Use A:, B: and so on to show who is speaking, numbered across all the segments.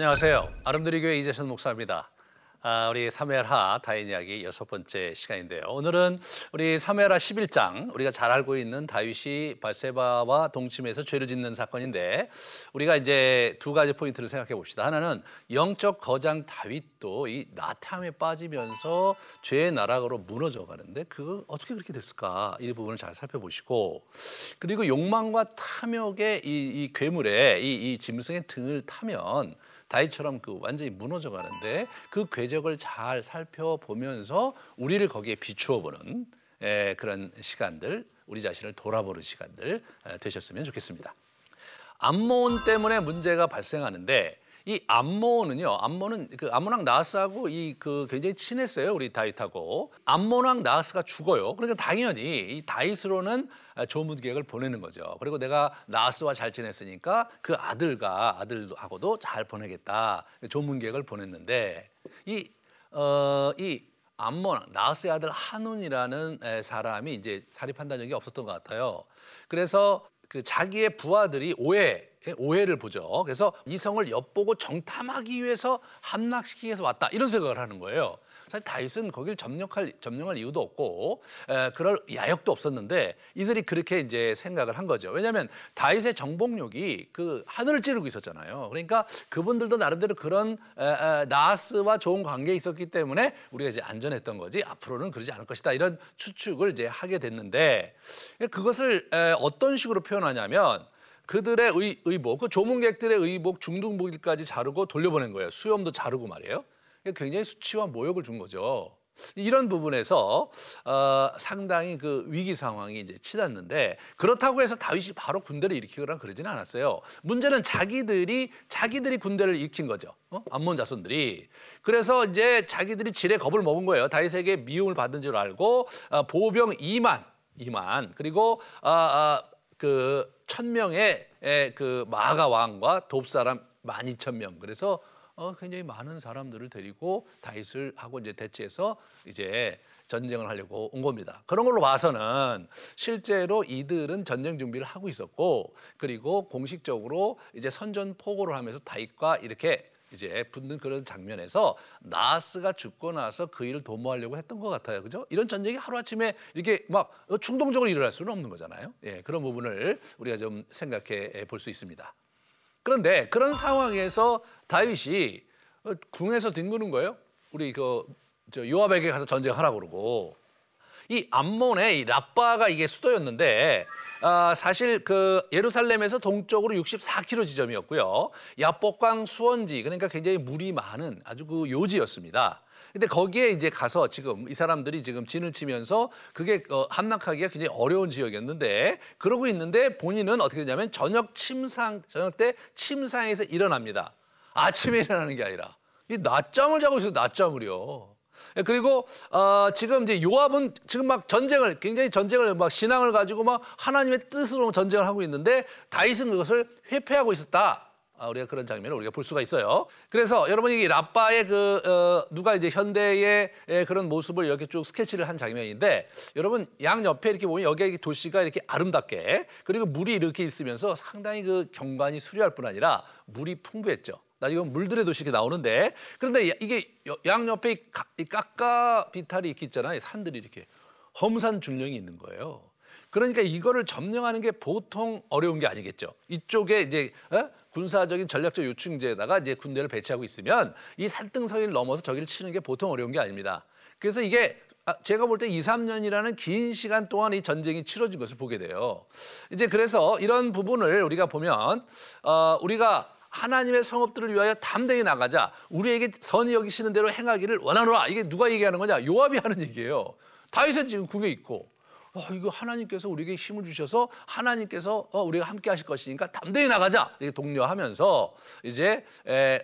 A: 안녕하세요. 아름드리 교회 이재선 목사입니다. 아, 우리 사무엘하 다인 이야기 여섯 번째 시간인데요. 오늘은 우리 사무엘하 11장 우리가 잘 알고 있는 다윗이 바세바와 동침해서 죄를 짓는 사건인데 우리가 이제 두 가지 포인트를 생각해 봅시다. 하나는 영적 거장 다윗도 이 나탐에 빠지면서 죄의 나락으로 무너져 가는데 그 어떻게 그렇게 됐을까? 이 부분을 잘 살펴보시고 그리고 욕망과 탐욕의 이, 이 괴물의 이, 이 짐승의 등을 타면 다윗처럼 그 완전히 무너져 가는데 그 궤적을 잘 살펴보면서 우리를 거기에 비추어 보는 에, 그런 시간들, 우리 자신을 돌아보는 시간들 에, 되셨으면 좋겠습니다. 암몬 때문에 문제가 발생하는데 이 암몬은요. 암몬은 그 암몬왕 나하스하고 이 그 굉장히 친했어요. 우리 다윗하고 암몬왕 나하스가 죽어요. 그러니까 당연히 이 다윗으로는 조문 계획을 보내는 거죠. 그리고 내가 나하스와 잘 지냈으니까 그 아들과 아들하고도 잘 보내겠다. 조문 계획을 보냈는데 이 어, 이 암몬 나하스의 아들 한운이라는 사람이 이제 사리 판단력이 없었던 것 같아요. 그래서 그 자기의 부하들이 오해 오해를 보죠. 그래서 이성을 엿보고 정탐하기 위해서 함락시키기 위해서 왔다 이런 생각을 하는 거예요. 사실 다윗은 거기를 점령할 점령할 이유도 없고 에, 그럴 야욕도 없었는데 이들이 그렇게 이제 생각을 한 거죠. 왜냐하면 다윗의 정복력이 그 하늘을 찌르고 있었잖아요. 그러니까 그분들도 나름대로 그런 에, 에, 나스와 좋은 관계에 있었기 때문에 우리가 이제 안전했던 거지 앞으로는 그러지 않을 것이다 이런 추측을 이제 하게 됐는데 그것을 에, 어떤 식으로 표현하냐면 그들의 의, 의복, 그 조문객들의 의복 중등복일까지 자르고 돌려보낸 거예요. 수염도 자르고 말이에요. 굉장히 수치와 모욕을 준 거죠. 이런 부분에서 어, 상당히 그 위기 상황이 이제 치닫는데 그렇다고 해서 다윗이 바로 군대를 일으키거나 그러지는 않았어요. 문제는 자기들이 자기들이 군대를 일으킨 거죠. 어? 암몬 자손들이. 그래서 이제 자기들이 지레 겁을 먹은 거예요. 다윗에게 미움을 받은 줄 알고 어, 보병 2만 2만 그리고 아, 아, 그 천명의 그 마가 왕과 돕사람 만 이천 명 그래서 어, 굉장히 많은 사람들을 데리고 다윗을 하고 이제 대체해서 이제 전쟁을 하려고 온 겁니다. 그런 걸로 봐서는 실제로 이들은 전쟁 준비를 하고 있었고 그리고 공식적으로 이제 선전 포고를 하면서 다윗과 이렇게 이제 붙는 그런 장면에서 나스가 죽고 나서 그 일을 도모하려고 했던 것 같아요. 그죠? 이런 전쟁이 하루아침에 이렇게 막 충동적으로 일어날 수는 없는 거잖아요. 예, 그런 부분을 우리가 좀 생각해 볼 수 있습니다. 그런데 그런 상황에서 다윗이 궁에서 뒹구는 거예요. 우리 그 요압에게 가서 전쟁하라고 그러고 이 암몬의 이 라빠가 이게 수도였는데 아, 사실 그 예루살렘에서 동쪽으로 64km 지점이었고요. 야복강 수원지 그러니까 굉장히 물이 많은 아주 그 요지였습니다. 근데 거기에 이제 가서 지금 이 사람들이 지금 진을 치면서 그게 어, 함락하기가 굉장히 어려운 지역이었는데 그러고 있는데 본인은 어떻게 되냐면 저녁 침상 저녁 때 침상에서 일어납니다. 아침에 일어나는 게 아니라 이 낮잠을 자고 있어요. 낮잠을요. 예, 그리고 어, 지금 이제 요압은 지금 막 전쟁을 굉장히 전쟁을 막 신앙을 가지고 막 하나님의 뜻으로 전쟁을 하고 있는데 다윗은 그것을 회피하고 있었다. 아, 우리가 그런 장면을 우리가 볼 수가 있어요. 그래서 여러분 이 라빠의 그 어, 누가 이제 현대의 그런 모습을 이렇게 쭉 스케치를 한 장면인데 여러분 양 옆에 이렇게 보면 여기 도시가 이렇게 아름답게 그리고 물이 이렇게 있으면서 상당히 그 경관이 수려할 뿐 아니라 물이 풍부했죠. 나 이건 물들의 도시 이렇게 나오는데 그런데 이게 양 옆에 이 깎아 비탈이 이렇게 있잖아요. 산들이 이렇게 험산 중령이 있는 거예요. 그러니까 이거를 점령하는 게 보통 어려운 게 아니겠죠. 이쪽에 이제 어? 군사적인 전략적 요충지에다가 이제 군대를 배치하고 있으면 이 산등성이를 넘어서 저기를 치는 게 보통 어려운 게 아닙니다. 그래서 이게 아, 제가 볼 때 2, 3년이라는 긴 시간 동안 이 전쟁이 치러진 것을 보게 돼요. 이제 그래서 이런 부분을 우리가 보면 어, 우리가 하나님의 성업들을 위하여 담대히 나가자. 우리에게 선이 여기시는 대로 행하기를 원하노라. 이게 누가 얘기하는 거냐? 요압이 하는 얘기예요. 다윗은 지금 궁에 있고 어, 이거 하나님께서 우리에게 힘을 주셔서 하나님께서 어, 우리가 함께 하실 것이니까 담대히 나가자 이렇게 독려하면서 이제 에,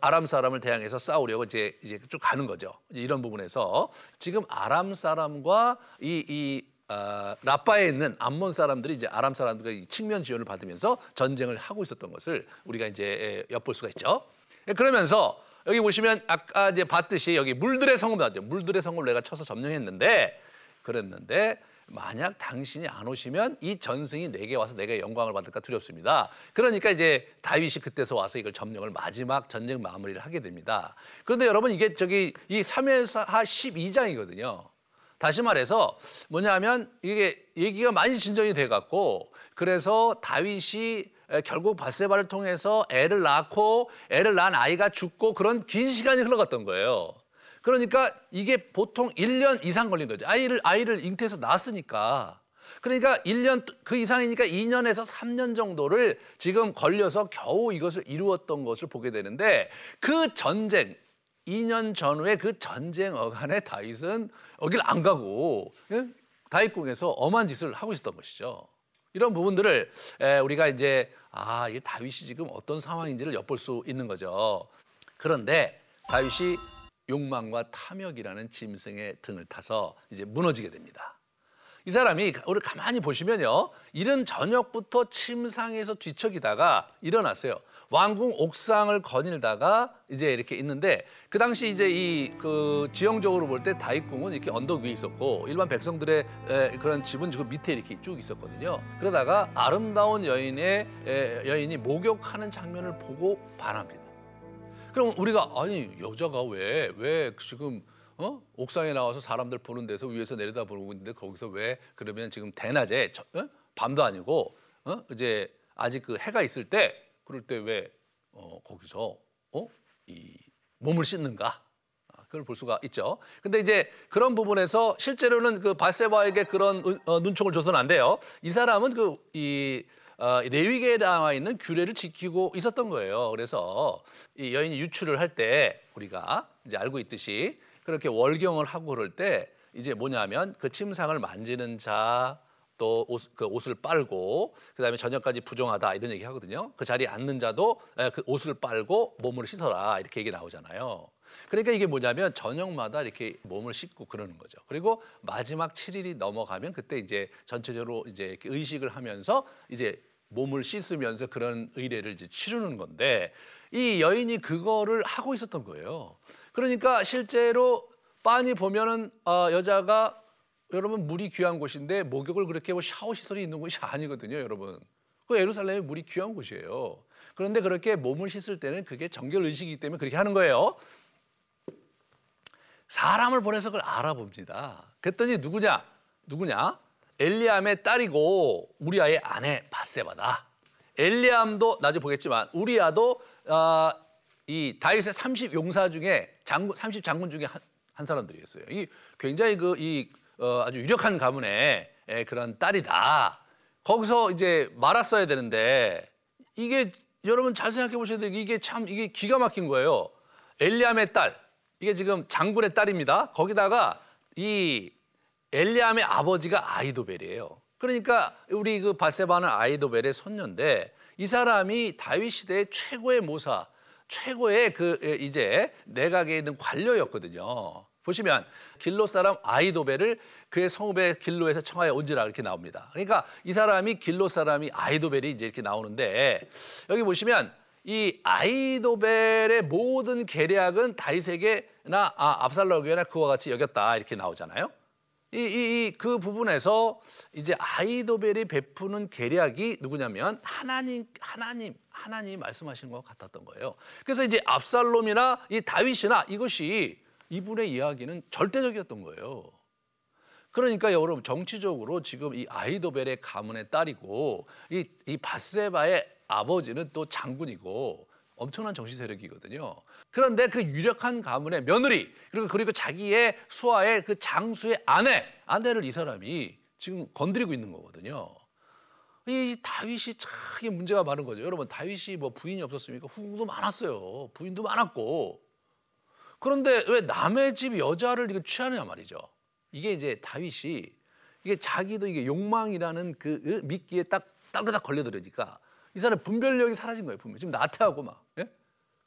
A: 아람 사람을 대항해서 싸우려고 이제 이제 쭉 가는 거죠. 이런 부분에서 지금 아람 사람과 이, 이 어, 라빠에 있는 암몬 사람들이 이제 아람 사람들과 측면 지원을 받으면서 전쟁을 하고 있었던 것을 우리가 이제 엿볼 수가 있죠. 그러면서 여기 보시면 아까 이제 봤듯이 여기 물들의 성읍 나왔죠. 물들의 성읍을 내가 쳐서 점령했는데 그랬는데 만약 당신이 안 오시면 이 전승이 내게 와서 내가 영광을 받을까 두렵습니다. 그러니까 이제 다윗이 그때서 와서 이걸 점령을 마지막 전쟁 마무리를 하게 됩니다. 그런데 여러분 이게 저기 이 사무엘하 12장이거든요. 다시 말해서 뭐냐면 이게 얘기가 많이 진전이 돼 갖고 그래서 다윗이 결국 바세바를 통해서 애를 낳고 애를 낳은 아이가 죽고 그런 긴 시간이 흘러갔던 거예요. 그러니까 이게 보통 1년 이상 걸린 거죠. 아이를 아이를 잉태해서 낳았으니까. 그러니까 1년 그 이상이니까 2년에서 3년 정도를 지금 걸려서 겨우 이것을 이루었던 것을 보게 되는데 그 전쟁 2년 전후에 그 전쟁 어간에 다윗은 여길 안 가고 예? 다윗궁에서 엄한 짓을 하고 있었던 것이죠. 이런 부분들을 우리가 이제 아 이게 다윗이 지금 어떤 상황인지를 엿볼 수 있는 거죠. 그런데 다윗이 욕망과 탐욕이라는 짐승의 등을 타서 이제 무너지게 됩니다. 이 사람이 우리 가만히 보시면요. 이른 저녁부터 침상에서 뒤척이다가 일어났어요. 왕궁 옥상을 거닐다가 이제 이렇게 있는데 그 당시 이제 이 그 지형적으로 볼 때 다윗궁은 이렇게 언덕 위에 있었고 일반 백성들의 에, 그런 집은 그 밑에 이렇게 쭉 있었거든요. 그러다가 아름다운 여인의 에, 여인이 목욕하는 장면을 보고 반합니다. 그럼 우리가 아니 여자가 왜 왜 지금 어? 옥상에 나와서 사람들 보는 데서 위에서 내려다 보고 있는데 거기서 왜 그러면 지금 대낮에 저, 어? 밤도 아니고 어? 이제 아직 그 해가 있을 때 그럴 때 왜 어, 거기서 어? 이 몸을 씻는가? 아, 그걸 볼 수가 있죠. 근데 이제 그런 부분에서 실제로는 그 바세바에게 그런 어, 눈총을 줘서는 안 돼요. 이 사람은 그이 어, 레위기에 나와 있는 규례를 지키고 있었던 거예요. 그래서 이 여인이 유출을 할 때 우리가 이제 알고 있듯이 그렇게 월경을 하고 그럴 때 이제 뭐냐면 그 침상을 만지는 자, 또 옷, 그 옷을 빨고 그다음에 저녁까지 부정하다 이런 얘기 하거든요. 그 자리에 앉는 자도 그 옷을 빨고 몸을 씻어라 이렇게 얘기 나오잖아요. 그러니까 이게 뭐냐면 저녁마다 이렇게 몸을 씻고 그러는 거죠. 그리고 마지막 7일이 넘어가면 그때 이제 전체적으로 이제 의식을 하면서 이제 몸을 씻으면서 그런 의례를 이제 치르는 건데 이 여인이 그거를 하고 있었던 거예요. 그러니까 실제로 빤히 보면은 어, 여자가 여러분 물이 귀한 곳인데 목욕을 그렇게 뭐 샤워 시설이 있는 곳이 아니거든요, 여러분. 그 예루살렘이 물이 귀한 곳이에요. 그런데 그렇게 몸을 씻을 때는 그게 정결 의식이기 때문에 그렇게 하는 거예요. 사람을 보내서 그걸 알아봅니다. 그랬더니 누구냐? 누구냐? 엘리암의 딸이고 우리아의 아내 바세바다. 엘리암도 나중에 보겠지만 우리아도 어, 이 다윗의 30 용사 중에 장군 30 장군 중에 한, 한 사람들이었어요. 이 굉장히 그 이 어, 아주 유력한 가문의 그런 딸이다. 거기서 이제 말았어야 되는데 이게 여러분 잘 생각해 보셔야 돼요. 이게 참 이게 기가 막힌 거예요. 엘리암의 딸 이게 지금 장군의 딸입니다. 거기다가 이 엘리암의 아버지가 아이도벨이에요. 그러니까 우리 그 바세바는 아이도벨의 손녀인데 이 사람이 다윗 시대의 최고의 모사, 최고의 그 이제 내각에 있는 관료였거든요. 보시면 길로 사람 아이도벨을 그의 성읍의 길로에서 청하에 온지라 이렇게 나옵니다. 그러니까 이 사람이 길로 사람이 아이도벨이 이제 이렇게 나오는데 여기 보시면 이 아이도벨의 모든 계략은 다윗에게나 아, 압살롬에게나 그와 같이 여겼다 이렇게 나오잖아요. 이, 이, 이, 그 부분에서 이제 아이도벨이 베푸는 계략이 누구냐면 하나님, 하나님, 하나님 말씀하시는 것 같았던 거예요. 그래서 이제 압살롬이나 이 다윗이나 이것이 이분의 이야기는 절대적이었던 거예요. 그러니까 여러분 정치적으로 지금 이 아이도벨의 가문의 딸이고 이, 이 바세바의 아버지는 또 장군이고 엄청난 정치 세력이거든요. 그런데 그 유력한 가문의 며느리 그리고 그리고 자기의 수하의 그 장수의 아내 아내를 이 사람이 지금 건드리고 있는 거거든요. 이 다윗이 참 문제가 많은 거죠. 여러분 다윗이 뭐 부인이 없었습니까? 후궁도 많았어요. 부인도 많았고 그런데 왜 남의 집 여자를 이게 취하느냐 말이죠. 이게 이제 다윗이 이게 자기도 이게 욕망이라는 그 미끼에 딱 따그닥 걸려들으니까 이 사람 분별력이 사라진 거예요. 분명 지금 나태하고 막. 예?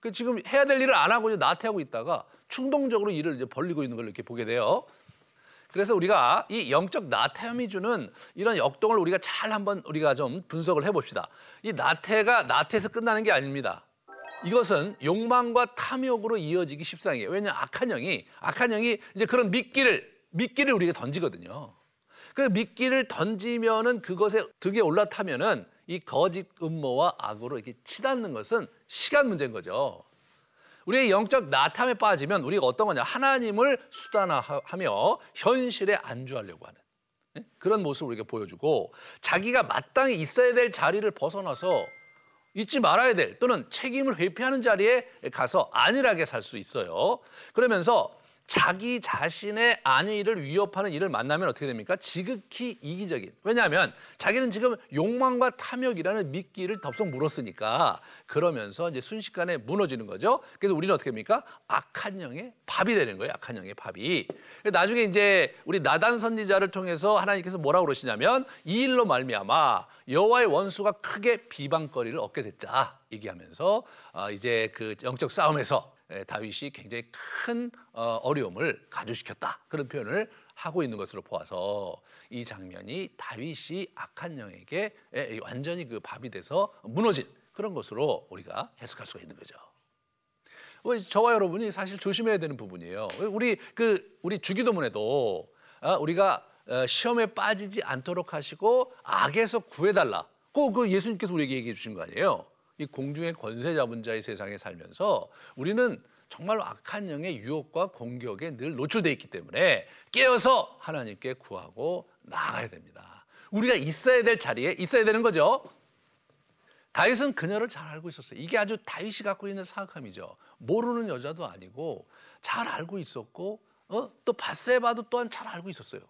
A: 그 지금 해야 될 일을 안 하고 이제 나태하고 있다가 충동적으로 일을 이제 벌리고 있는 걸 이렇게 보게 돼요. 그래서 우리가 이 영적 나태함이 주는 이런 역동을 우리가 잘 한번 우리가 좀 분석을 해봅시다. 이 나태가 나태에서 끝나는 게 아닙니다. 이것은 욕망과 탐욕으로 이어지기 십상이에요. 왜냐 악한 영이 악한 영이 이제 그런 미끼를 미끼를 우리가 던지거든요. 그 미끼를 던지면은 그것에 득에 올라타면은 이 거짓 음모와 악으로 이렇게 치닫는 것은 시간 문제인 거죠. 우리의 영적 나탐에 빠지면 우리가 어떤 거냐 하나님을 수단화하며 현실에 안주하려고 하는 예? 그런 모습을 우리가 보여주고 자기가 마땅히 있어야 될 자리를 벗어나서 잊지 말아야 될 또는 책임을 회피하는 자리에 가서 안일하게 살 수 있어요. 그러면서 자기 자신의 안위를 위협하는 일을 만나면 어떻게 됩니까? 지극히 이기적인. 왜냐하면 자기는 지금 욕망과 탐욕이라는 미끼를 덥석 물었으니까 그러면서 이제 순식간에 무너지는 거죠. 그래서 우리는 어떻게 합니까? 악한 영의 밥이 되는 거예요. 악한 영의 밥이. 나중에 이제 우리 나단 선지자를 통해서 하나님께서 뭐라고 그러시냐면 이 일로 말미암아 여호와의 원수가 크게 비방거리를 얻게 됐자 얘기하면서 어, 이제 그 영적 싸움에서 다윗이 굉장히 큰 어, 어려움을 가중시켰다 그런 표현을 하고 있는 것으로 보아서 이 장면이 다윗이 악한 영에게 완전히 그 밥이 돼서 무너진 그런 것으로 우리가 해석할 수가 있는 거죠. 저와 여러분이 사실 조심해야 되는 부분이에요. 우리 그 우리 주기도문에도 아, 우리가 어, 시험에 빠지지 않도록 하시고 악에서 구해달라. 그 예수님께서 우리에게 얘기해 주신 거 아니에요? 이 공중의 권세 잡은 자의 세상에 살면서 우리는 정말 악한 영의 유혹과 공격에 늘 노출돼 있기 때문에 깨어서 하나님께 구하고 나아가야 됩니다. 우리가 있어야 될 자리에 있어야 되는 거죠. 다윗은 그녀를 잘 알고 있었어요. 이게 아주 다윗이 갖고 있는 사악함이죠. 모르는 여자도 아니고 잘 알고 있었고 어? 또 바세바도 또한 잘 알고 있었어요.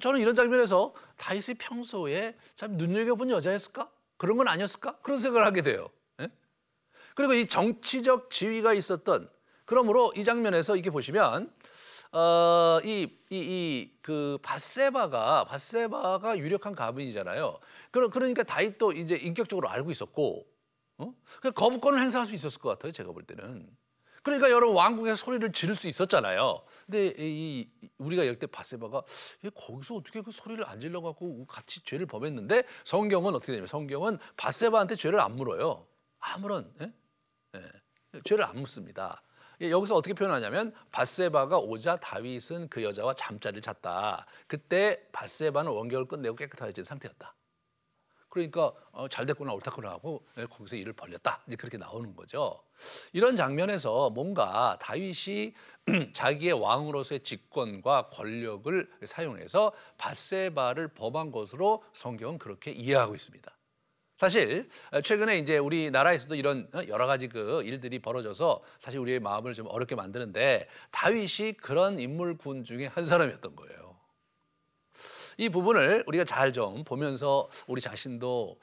A: 저는 이런 장면에서 다윗이 평소에 참 눈여겨본 여자였을까? 그런 건 아니었을까? 그런 생각을 하게 돼요. 예? 그리고 이 정치적 지위가 있었던 그러므로 이 장면에서 이게 보시면 어, 이, 이, 이, 그, 바세바가, 바세바가 유력한 가문이잖아요. 그러, 그러니까 다윗도 이제 인격적으로 알고 있었고, 어? 그 거부권을 행사할 수 있었을 것 같아요. 제가 볼 때는. 그러니까 여러분 왕국에서 소리를 지를 수 있었잖아요. 근데 이 우리가 열때 바세바가 거기서 어떻게 그 소리를 안 질러 갖고 같이 죄를 범했는데 성경은 어떻게 되냐면 성경은 바세바한테 죄를 안 물어요. 아무런 예? 예. 죄를 안 묻습니다. 예, 여기서 어떻게 표현하냐면 바세바가 오자 다윗은 그 여자와 잠자리를 잤다. 그때 바세바는 원격을 끝내고 깨끗해진 상태였다. 그러니까 어, 잘 됐구나 옳다구나 하고 네, 거기서 일을 벌렸다 이제 그렇게 나오는 거죠. 이런 장면에서 뭔가 다윗이 자기의 왕으로서의 직권과 권력을 사용해서 바세바를 범한 것으로 성경은 그렇게 이해하고 있습니다. 사실 최근에 이제 우리나라에서도 이런 어, 여러 가지 그 일들이 벌어져서 사실 우리의 마음을 좀 어렵게 만드는데 다윗이 그런 인물군 중에 한 사람이었던 거예요. 이 부분을 우리가 잘 좀 보면서 우리 자신도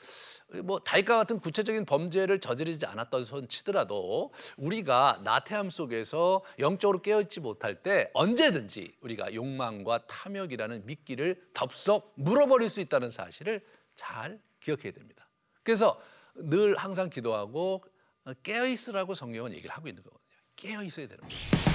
A: 뭐 다윗과 같은 구체적인 범죄를 저지르지 않았던 손 치더라도 우리가 나태함 속에서 영적으로 깨어있지 못할 때 언제든지 우리가 욕망과 탐욕이라는 미끼를 덥석 물어버릴 수 있다는 사실을 잘 기억해야 됩니다. 그래서 늘 항상 기도하고 깨어 있으라고 성경은 얘기를 하고 있는 거거든요. 깨어 있어야 되는 거예요.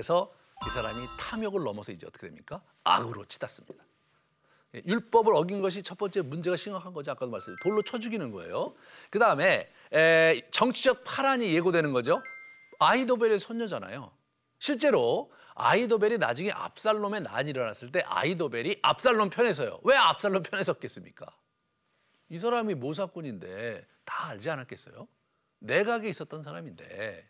A: 그래서 이 사람이 탐욕을 넘어서 이제 어떻게 됩니까? 악으로 치닫습니다. 예, 율법을 어긴 것이 첫 번째 문제가 심각한 거죠. 아까도 말씀드린 돌로 쳐 죽이는 거예요. 그 다음에 정치적 파란이 예고되는 거죠. 아이도벨의 손녀잖아요. 실제로 아이도벨이 나중에 압살롬의 난이 일어났을 때 아이도벨이 압살롬 편에 서요. 왜 압살롬 편에 섰겠습니까? 이 사람이 모사꾼인데 다 알지 않았겠어요? 내각에 있었던 사람인데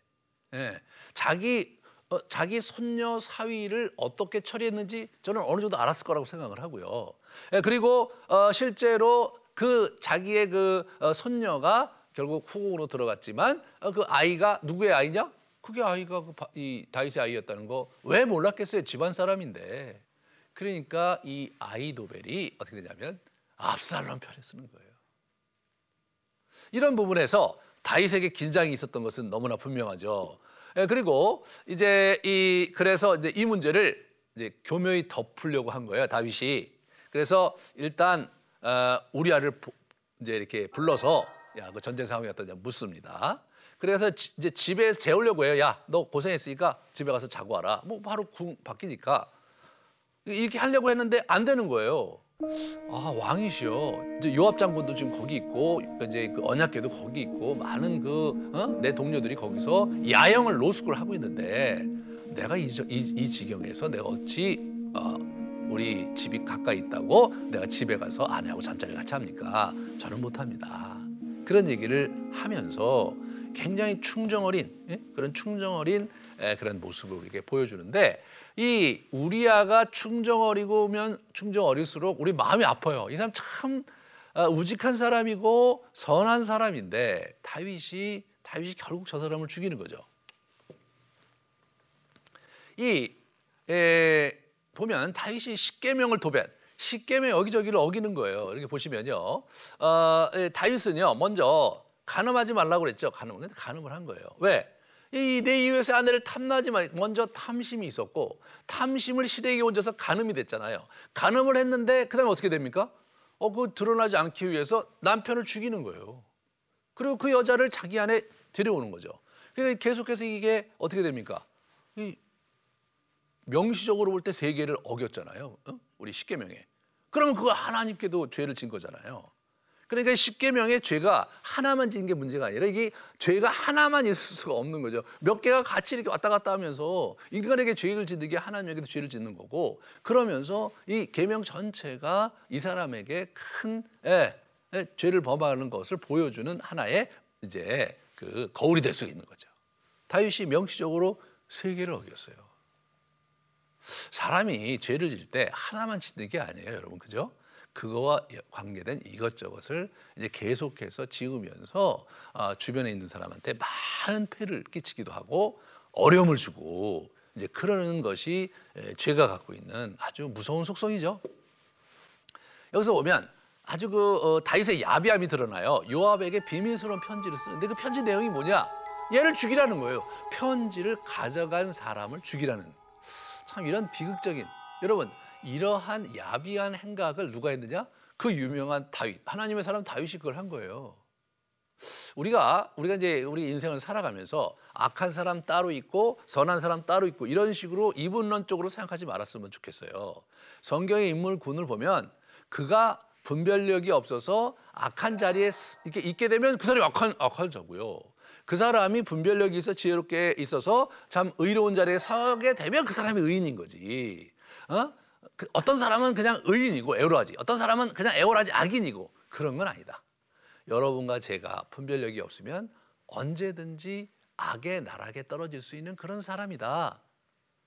A: 예, 자기 어, 자기 손녀 사위를 어떻게 처리했는지 저는 어느 정도 알았을 거라고 생각을 하고요. 예, 그리고 어, 실제로 그 자기의 그 어, 손녀가 결국 후궁으로 들어갔지만 그 아이가 누구의 아이냐? 그게 아이가 그이 다윗의 아이였다는 거 왜 몰랐겠어요? 집안 사람인데. 그러니까 이 아이도벨이 어떻게 되냐면 압살롬 편에 쓰는 거예요. 이런 부분에서 다윗에게 긴장이 있었던 것은 너무나 분명하죠. 예, 그리고 이제 이 그래서 이제 이 문제를 이제 교묘히 덮으려고 한 거예요 다윗이. 그래서 일단 어, 우리아를 이제 이렇게 불러서 야 그 전쟁 상황이 어떠냐 묻습니다. 그래서 지, 이제 집에 재우려고 해요. 야 너 고생했으니까 집에 가서 자고 와라. 뭐 바로 궁 바뀌니까 이렇게 하려고 했는데 안 되는 거예요. 아 왕이시여 이제 요압 장군도 지금 거기 있고 이제 그 언약궤도 거기 있고 많은 그내 어? 동료들이 거기서 야영을 노숙을 하고 있는데 내가 이, 이, 이 지경에서 내가 어찌 어, 우리 집이 가까이 있다고 내가 집에 가서 아내하고 잠자리 같이 합니까? 저는 못합니다. 그런 얘기를 하면서 굉장히 충정 어린 예? 그런 충정 어린 그런 모습을 우리에게 보여주는데 이 우리아가 충정 어리고면 충정 어릴수록 우리 마음이 아파요. 이 사람 참 아, 우직한 사람이고 선한 사람인데 다윗이 다윗이 결국 저 사람을 죽이는 거죠. 이 에, 보면 다윗이 십계명을 도변, 십계명 여기저기를 어기는 거예요. 이렇게 보시면요, 어, 에, 다윗은요 먼저 간음하지 말라고 그랬죠. 간음을 간음을 한 거예요. 왜? 이 내 이웃의 아내를 탐나지 만 먼저 탐심이 있었고 탐심을 시대에게 얹어서 간음이 됐잖아요. 간음을 했는데 그다음에 어떻게 됩니까? 어, 그 드러나지 않기 위해서 남편을 죽이는 거예요. 그리고 그 여자를 자기 안에 데려오는 거죠. 그러니까 계속해서 이게 어떻게 됩니까? 이 명시적으로 볼 때 세 개를 어겼잖아요. 어? 우리 십계명에. 그러면 그거 하나님께도 죄를 진 거잖아요. 그러니까 십계명의 죄가 하나만 지는 게 문제가 아니라 이게 죄가 하나만 있을 수가 없는 거죠. 몇 개가 같이 이렇게 왔다 갔다 하면서 인간에게 죄를 짓는 게 하나님에게도 죄를 짓는 거고 그러면서 이 계명 전체가 이 사람에게 큰 예, 예, 죄를 범하는 것을 보여주는 하나의 이제 그 거울이 될 수 있는 거죠. 다윗이 명시적으로 세 개를 어겼어요. 사람이 죄를 질 때 하나만 짓는 게 아니에요, 여러분. 그죠? 그거와 관계된 이것저것을 이제 계속해서 지으면서 아, 주변에 있는 사람한테 많은 폐를 끼치기도 하고 어려움을 주고 이제 그러는 것이 죄가 갖고 있는 아주 무서운 속성이죠. 여기서 보면 아주 그 어, 다윗의 야비함이 드러나요. 요압에게 비밀스러운 편지를 쓰는데 그 편지 내용이 뭐냐? 얘를 죽이라는 거예요. 편지를 가져간 사람을 죽이라는. 참 이런 비극적인 여러분 이러한 야비한 행각을 누가 했느냐? 그 유명한 다윗, 하나님의 사람 다윗이 그걸 한 거예요. 우리가 우리가 이제 우리 인생을 살아가면서 악한 사람 따로 있고 선한 사람 따로 있고 이런 식으로 이분론적으로 생각하지 말았으면 좋겠어요. 성경의 인물군을 보면 그가 분별력이 없어서 악한 자리에 이렇게 있게 되면 그 사람이 악한 악한 자고요. 그 사람이 분별력이 있어 지혜롭게 있어서 참 의로운 자리에 서게 되면 그 사람이 의인인 거지. 어? 그 어떤 사람은 그냥 의인이고 애월하지 어떤 사람은 그냥 애월하지 악인이고 그런 건 아니다. 여러분과 제가 분별력이 없으면 언제든지 악의 나락에 떨어질 수 있는 그런 사람이다.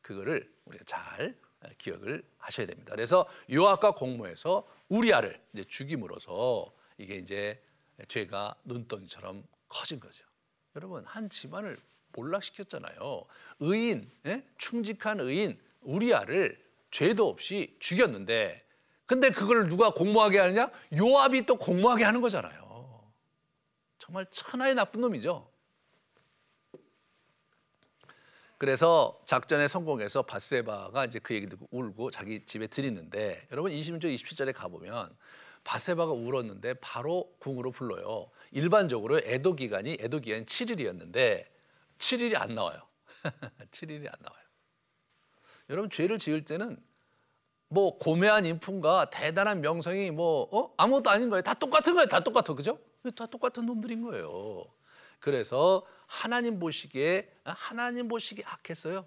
A: 그거를 우리가 잘 기억을 하셔야 됩니다. 그래서 요압과 공모해서 우리아를 이제 죽임으로써 이게 이제 죄가 눈덩이처럼 커진 거죠. 여러분 한 집안을 몰락시켰잖아요. 의인, 예? 충직한 의인 우리아를 죄도 없이 죽였는데 근데 그걸 누가 공모하게 하느냐? 요압이 또 공모하게 하는 거잖아요. 정말 천하의 나쁜 놈이죠. 그래서 작전에 성공해서 바세바가 이제 그 얘기 듣고 울고 자기 집에 들이는데 여러분 26절 27절에 가보면 바세바가 울었는데 바로 궁으로 불러요. 일반적으로 애도 기간이 애도 기간이 7일이었는데 7일이 안 나와요. 7일이 안 나와요. 여러분 죄를 지을 때는 뭐 고매한 인품과 대단한 명성이 뭐 어? 아무것도 아닌 거예요. 다 똑같은 거예요. 다 똑같아. 그죠? 다 똑같은 놈들인 거예요. 그래서 하나님 보시기에 하나님 보시기에 악했어요.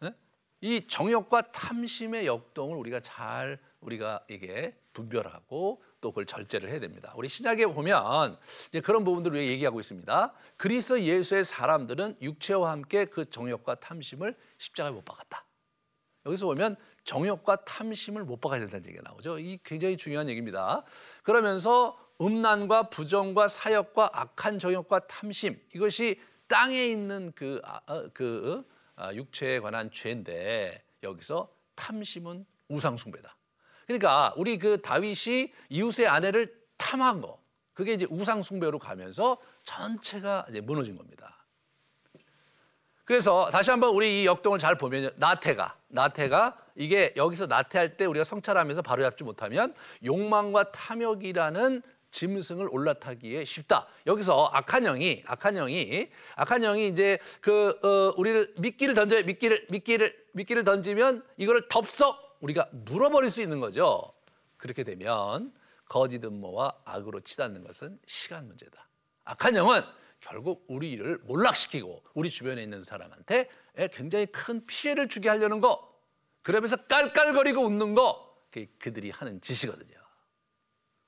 A: 네? 이 정욕과 탐심의 역동을 우리가 잘 우리가 이게 분별하고 또 그걸 절제를 해야 됩니다. 우리 신약에 보면 이제 그런 부분들을 얘기하고 있습니다. 그리스도 예수의 사람들은 육체와 함께 그 정욕과 탐심을 십자가에 못 박았다. 여기서 보면 정욕과 탐심을 못 박아야 된다는 얘기가 나오죠. 이 굉장히 중요한 얘기입니다. 그러면서 음란과 부정과 사역과 악한 정욕과 탐심 이것이 땅에 있는 그, 아, 어, 그 아, 육체에 관한 죄인데 여기서 탐심은 우상 숭배다. 그러니까 우리 그 다윗이 이웃의 아내를 탐한 거 그게 이제 우상 숭배로 가면서 전체가 이제 무너진 겁니다. 그래서 다시 한번 우리 이 역동을 잘 보면 나태가 나태가 이게 여기서 나태할 때 우리가 성찰하면서 바로 잡지 못하면 욕망과 탐욕이라는 짐승을 올라타기에 쉽다. 여기서 악한 영이 악한 영이 악한 영이 이제 그 어, 우리를 미끼를 던져 미끼를 미끼를 미끼를 던지면 이거를 덥석 우리가 물어버릴 수 있는 거죠. 그렇게 되면 거짓 음모와 악으로 치닫는 것은 시간 문제다. 악한 영은 결국 우리를 몰락시키고 우리 주변에 있는 사람한테 굉장히 큰 피해를 주게 하려는 거 그러면서 깔깔거리고 웃는 거 그들이 하는 짓이거든요.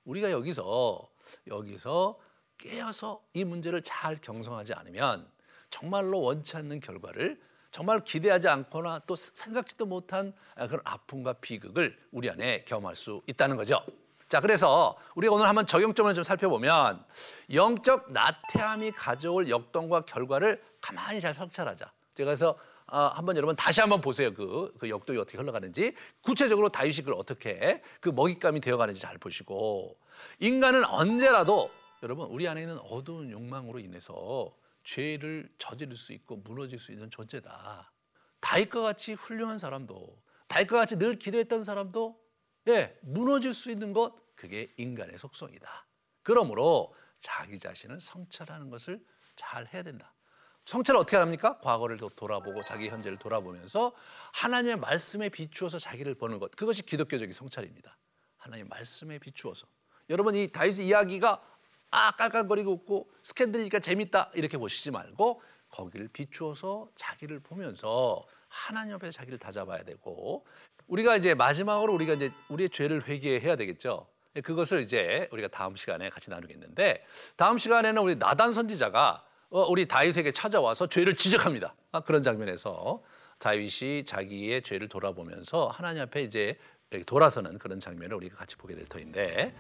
A: 우리가 여기서 여기서 깨어서 이 문제를 잘 경성하지 않으면 정말로 원치 않는 결과를 정말 기대하지 않거나 또 생각지도 못한 그런 아픔과 비극을 우리 안에 경험할 수 있다는 거죠. 자, 그래서 우리가 오늘 한번 적용점을 좀 살펴보면 영적 나태함이 가져올 역동과 결과를 가만히 잘 성찰하자. 제가 그래서 어, 한번 여러분 다시 한번 보세요. 그, 그 역동이 어떻게 흘러가는지 구체적으로 다윗이 그걸 어떻게 그 먹잇감이 되어가는지 잘 보시고 인간은 언제라도 여러분 우리 안에 있는 어두운 욕망으로 인해서 죄를 저지를 수 있고 무너질 수 있는 존재다. 다윗과 같이 훌륭한 사람도 다윗과 같이 늘 기도했던 사람도 예, 무너질 수 있는 것 그게 인간의 속성이다. 그러므로 자기 자신을 성찰하는 것을 잘 해야 된다. 성찰을 어떻게 합니까? 과거를 돌아보고 자기 현재를 돌아보면서 하나님의 말씀에 비추어서 자기를 보는 것. 그것이 기독교적인 성찰입니다. 하나님 말씀에 비추어서. 여러분 이 다윗의 이야기가 아 깔깔거리고 웃고 스캔들이니까 재밌다 이렇게 보시지 말고 거기를 비추어서 자기를 보면서 하나님 앞에 자기를 다잡아야 되고 우리가 이제 마지막으로 우리가 이제 우리의 죄를 회개해야 되겠죠. 그것을 이제 우리가 다음 시간에 같이 나누겠는데 다음 시간에는 우리 나단 선지자가 어, 우리 다윗에게 찾아와서 죄를 지적합니다. 아, 그런 장면에서 다윗이 자기의 죄를 돌아보면서 하나님 앞에 이제 돌아서는 그런 장면을 우리가 같이 보게 될 터인데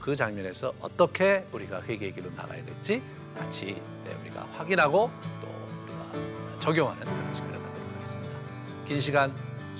A: 그 장면에서 어떻게 우리가 회개의 길로 나가야 될지 같이 네, 우리가 확인하고 또 우리가 적용하는 그런 시간을 갖도록 하겠습니다. 긴 시간